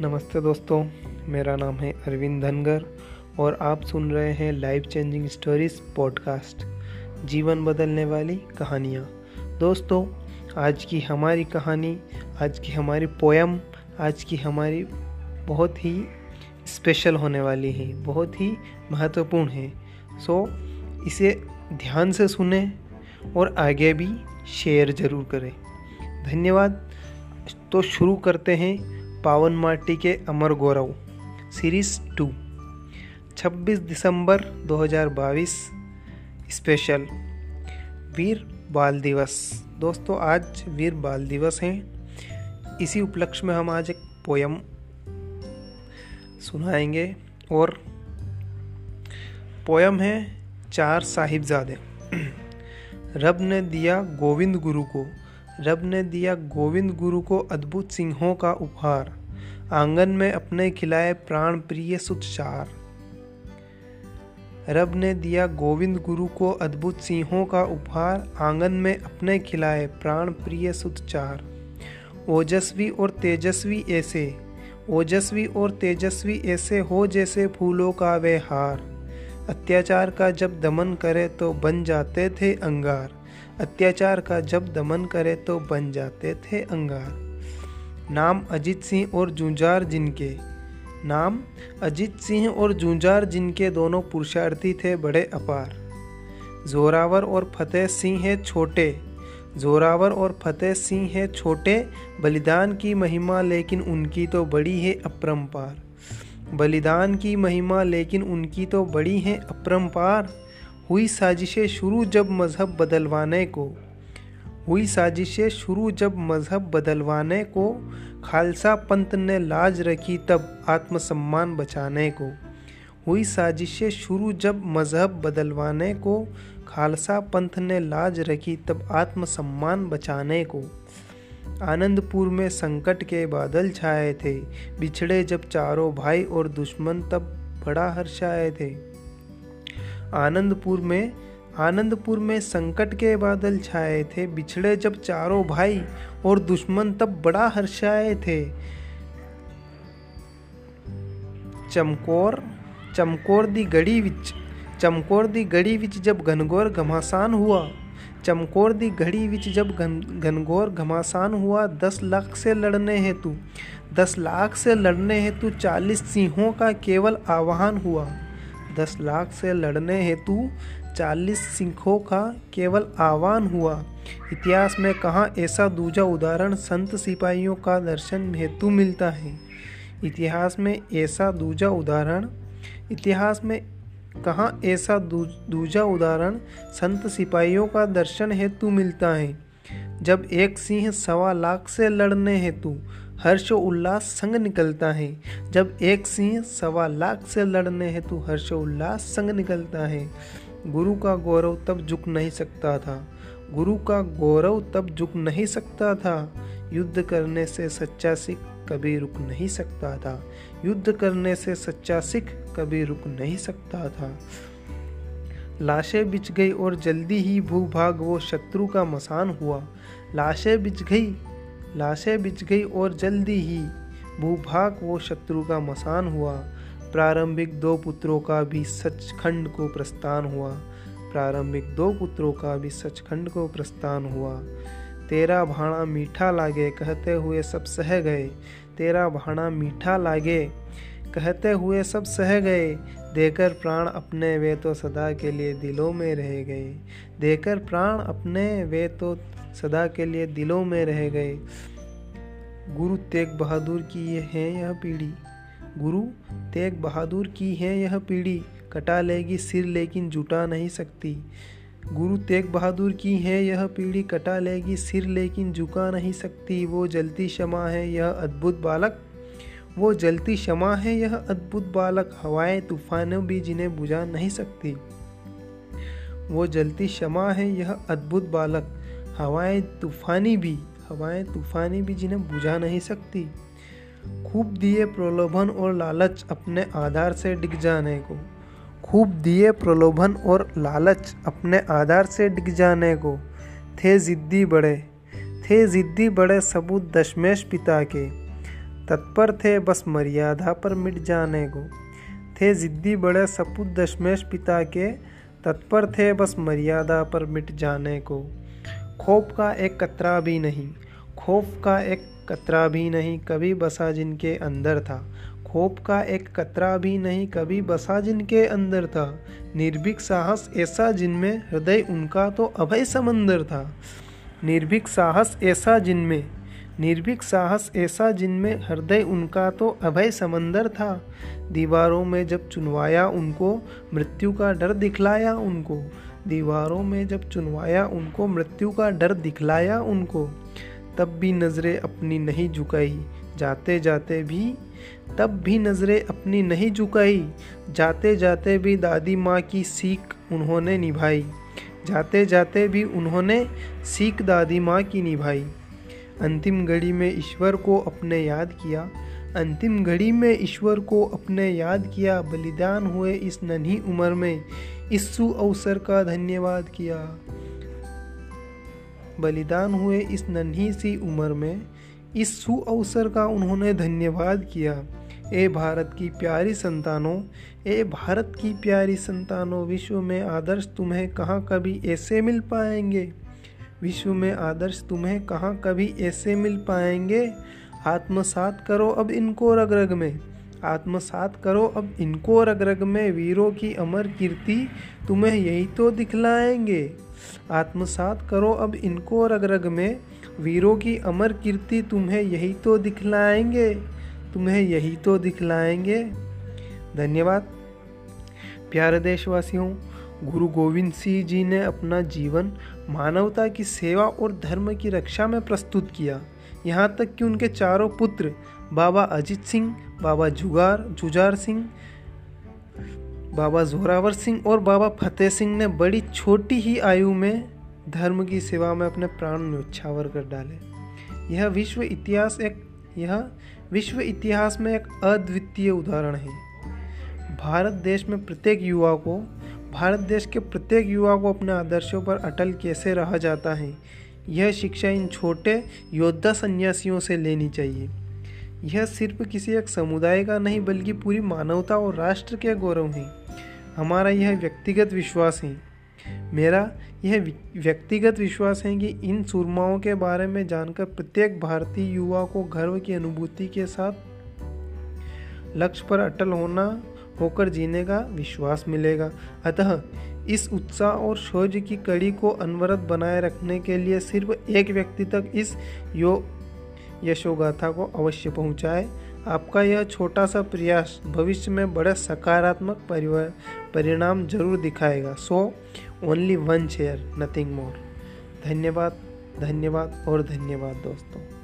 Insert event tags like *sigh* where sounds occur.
नमस्ते दोस्तों, मेरा नाम है अरविंद धनगर और आप सुन रहे हैं लाइफ चेंजिंग स्टोरीज पॉडकास्ट जीवन बदलने वाली कहानियाँ। दोस्तों, आज की हमारी कहानी, आज की हमारी पोयम आज की हमारी बहुत ही स्पेशल होने वाली है, बहुत ही महत्वपूर्ण है। सो इसे ध्यान से सुने और आगे भी शेयर ज़रूर करें। धन्यवाद। तो शुरू करते हैं। पावन माटी के अमर गौरव सीरीज़ टू 26 दिसंबर 2022 स्पेशल वीर बाल दिवस। दोस्तों, आज वीर बाल दिवस है। इसी उपलक्ष्य में हम आज एक पोयम सुनाएँगे और पोयम है चार साहिबजादे। *clears throat* रब ने दिया गोविंद गुरु को। रब ने दिया गोविंद गुरु को अद्भुत सिंहों का उपहार। आँगन में अपने खिलाए प्राण प्रिय सुचार। रब ने दिया गोविंद गुरु को अद्भुत सिंहों का उपहार। आँगन में अपने खिलाए प्राण प्रिय सुचार। ओजस्वी और तेजस्वी ऐसे, ओजस्वी और तेजस्वी ऐसे हो जैसे फूलों का वे हार अत्याचार का जब दमन करे तो बन जाते थे अंगार। अत्याचार का जब दमन करे तो बन जाते थे अंगार। नाम अजीत सिंह और जूंजार जिनके। नाम अजीत सिंह और जूंजार जिनके दोनों पुरुषार्थी थे, बड़े अपार। जोरावर और फतेह सिंह है छोटे। जोरावर और फतेह सिंह है छोटे, बलिदान की महिमा लेकिन उनकी तो बड़ी है अपरंपार। बलिदान की महिमा लेकिन उनकी तो बड़ी है अपरंपार। हुई साजिशें शुरू जब मज़हब बदलवाने को, हुई साजिशें शुरू जब मज़हब बदलवाने को, खालसा पंथ ने लाज रखी तब आत्मसम्मान बचाने को, हुई साजिशें शुरू जब मज़हब बदलवाने को, खालसा पंथ ने लाज रखी तब आत्मसम्मान बचाने को। आनंदपुर में संकट के बादल छाए थे, बिछड़े जब चारों भाई और दुश्मन तब बड़ा हर्षाए थे। आनंदपुर में आनंदपुर में संकट के बादल छाए थे। बिछड़े जब चारों भाई और दुश्मन तब बड़ा हर्षाए थे। चमकोर चमकोर दी गड़ी विच, चमकोर दी गड़ी विच जब घनघोर घमासान हुआ, चमकोर दी घड़ी विच जब घन, घनघोर घमासान हुआ, दस लाख से लड़ने हेतु, दस लाख से लड़ने हेतु चालीस सिंहों का केवल आह्वान हुआ। दस लाख से लड़ने हेतु चालीस सिखों का केवल आह्वान हुआ। इतिहास में कहाँ ऐसा दूजा उदाहरण संत सिपाहियों का दर्शन हेतु मिलता है? इतिहास में ऐसा दूजा उदाहरण, इतिहास में कहाँ ऐसा दूजा उदाहरण संत सिपाहियों का दर्शन हेतु मिलता है? जब एक सिंह सवा लाख से लड़ने हेतु हर्ष उल्लास संग निकलता है। जब एक सिंह सवा लाख से लड़ने हेतु हर्ष उल्लास संग निकलता है। गुरु का गौरव तब झुक नहीं सकता था। गुरु का गौरव तब झुक नहीं सकता था। युद्ध करने से सच्चा सिख कभी रुक नहीं सकता था। युद्ध करने से सच्चा सिख कभी रुक नहीं सकता था। लाशें बिछ गई और जल्दी ही भूभाग वो शत्रु का मसान हुआ। लाशें बिछ गई लाशें बिछ गई और जल्दी ही भूभाग वो शत्रु का मसान हुआ। प्रारंभिक दो पुत्रों का भी सचखंड को प्रस्थान हुआ। प्रारंभिक दो पुत्रों का भी सचखंड को प्रस्थान हुआ। तेरा भाणा मीठा लागे, कहते हुए सब सह गए। तेरा भाणा मीठा लागे, कहते हुए सब सह गए। देकर प्राण अपने वे तो सदा के लिए दिलों में रह गए। देकर प्राण अपने वे तो सदा के लिए दिलों में रह गए। गुरु तेग बहादुर की ये है यह पीढ़ी। गुरु तेग बहादुर की है यह पीढ़ी। कटा लेगी सिर लेकिन जुटा नहीं सकती। गुरु तेग बहादुर की है यह पीढ़ी। कटा लेगी सिर लेकिन झुका नहीं सकती। वो जलती क्षमा है यह अद्भुत बालक। वो जलती क्षमा है, यह अद्भुत बालक, हवाएँ, तूफानों भी जिन्हें बुझा नहीं सकती। वो जलती क्षमा है, यह अद्भुत बालक, हवाएँ, तूफानी भी, हवाएँ, तूफानी भी जिन्हें बुझा नहीं सकती। खूब दिए प्रलोभन और लालच अपने आधार से डिग जाने को। खूब दिए प्रलोभन और लालच अपने आधार से डिग जाने को। थे जिद्दी बड़े, थे जिद्दी बड़े सबूत दशमेश पिता के। तत्पर थे, बस मर्यादा पर मिट जाने को। थे जिद्दी बड़े सपूत दशमेश पिता के, तत्पर थे, बस मर्यादा पर मिट जाने को। खौफ का एक कतरा भी नहीं खौफ का एक कतरा भी नहीं कभी बसा जिनके अंदर था। खौफ का एक कतरा भी नहीं कभी बसा जिनके अंदर था। निर्भीक साहस ऐसा जिनमें हृदय उनका तो अभय समंदर था। निर्भीक साहस ऐसा जिनमें निर्भीक साहस ऐसा जिनमें हृदय उनका तो अभय समंदर था। दीवारों में जब चुनवाया उनको, मृत्यु का डर दिखलाया उनको। दीवारों में जब चुनवाया उनको, मृत्यु का डर दिखलाया उनको। तब भी नज़रें अपनी नहीं झुकाई जाते जाते भी, तब भी नज़रें अपनी नहीं झुकाई। जाते जाते भी दादी माँ की सीख उन्होंने निभाई। जाते जाते भी उन्होंने सीख दादी माँ की निभाई। अंतिम घड़ी में ईश्वर को अपने याद किया। अंतिम घड़ी में ईश्वर को अपने याद किया। बलिदान हुए इस नन्ही उम्र में। इस सु अवसर का धन्यवाद किया। बलिदान हुए इस नन्ही सी उम्र में। इस सु अवसर का उन्होंने धन्यवाद किया। ए भारत की प्यारी संतानों, ए भारत की प्यारी संतानों, विश्व में आदर्श तुम्हें कहाँ कभी ऐसे मिल पाएँगे? विश्व में आदर्श तुम्हें कहाँ कभी ऐसे मिल पाएँगे? आत्मसात करो अब इनको रग रग में। आत्मसात करो अब इनको रग रग में। वीरों की अमर कीर्ति तुम्हें यही तो दिखलाएँगे। आत्मसात करो अब इनको रग रग में। वीरों की अमर कीर्ति तुम्हें यही तो दिखलाएँगे। तुम्हें यही तो दिखलाएँगे। धन्यवाद। प्यारे देशवासियों गुरु गोविंद सिंह जी ने अपना जीवन मानवता की सेवा और धर्म की रक्षा में प्रस्तुत किया। यहाँ तक कि उनके चारों पुत्र, बाबा अजीत सिंह, बाबा जुगार, जुजार सिंह, बाबा जोरावर सिंह और बाबा फतेह सिंह ने बड़ी छोटी ही आयु में धर्म की सेवा में अपने प्राण न्यौछावर कर डाले। यह विश्व इतिहास एक, यह विश्व इतिहास में एक अद्वितीय उदाहरण है। भारत देश में प्रत्येक युवा को भारत देश के प्रत्येक युवा को अपने आदर्शों पर अटल कैसे रहा जाता है? यह शिक्षा इन छोटे योद्धा सन्यासियों से लेनी चाहिए। यह सिर्फ़ किसी एक समुदाय का नहीं, बल्कि पूरी मानवता और राष्ट्र के गौरव है। हमारा यह व्यक्तिगत विश्वास है। मेरा यह व्यक्तिगत विश्वास है कि इन सुरमाओं के बारे में जानकर प्रत्येक भारतीय युवा को गर्व की अनुभूति के साथ लक्ष्य पर अटल होना होकर जीने का विश्वास मिलेगा। अतः इस उत्साह और शौर्य की कड़ी को अनवरत बनाए रखने के लिए सिर्फ़ एक व्यक्ति तक इस यो यशोगाथा को अवश्य पहुँचाए। आपका यह छोटा सा प्रयास भविष्य में बड़े सकारात्मक परिणाम ज़रूर दिखाएगा। So only one share nothing more धन्यवाद धन्यवाद और धन्यवाद दोस्तों।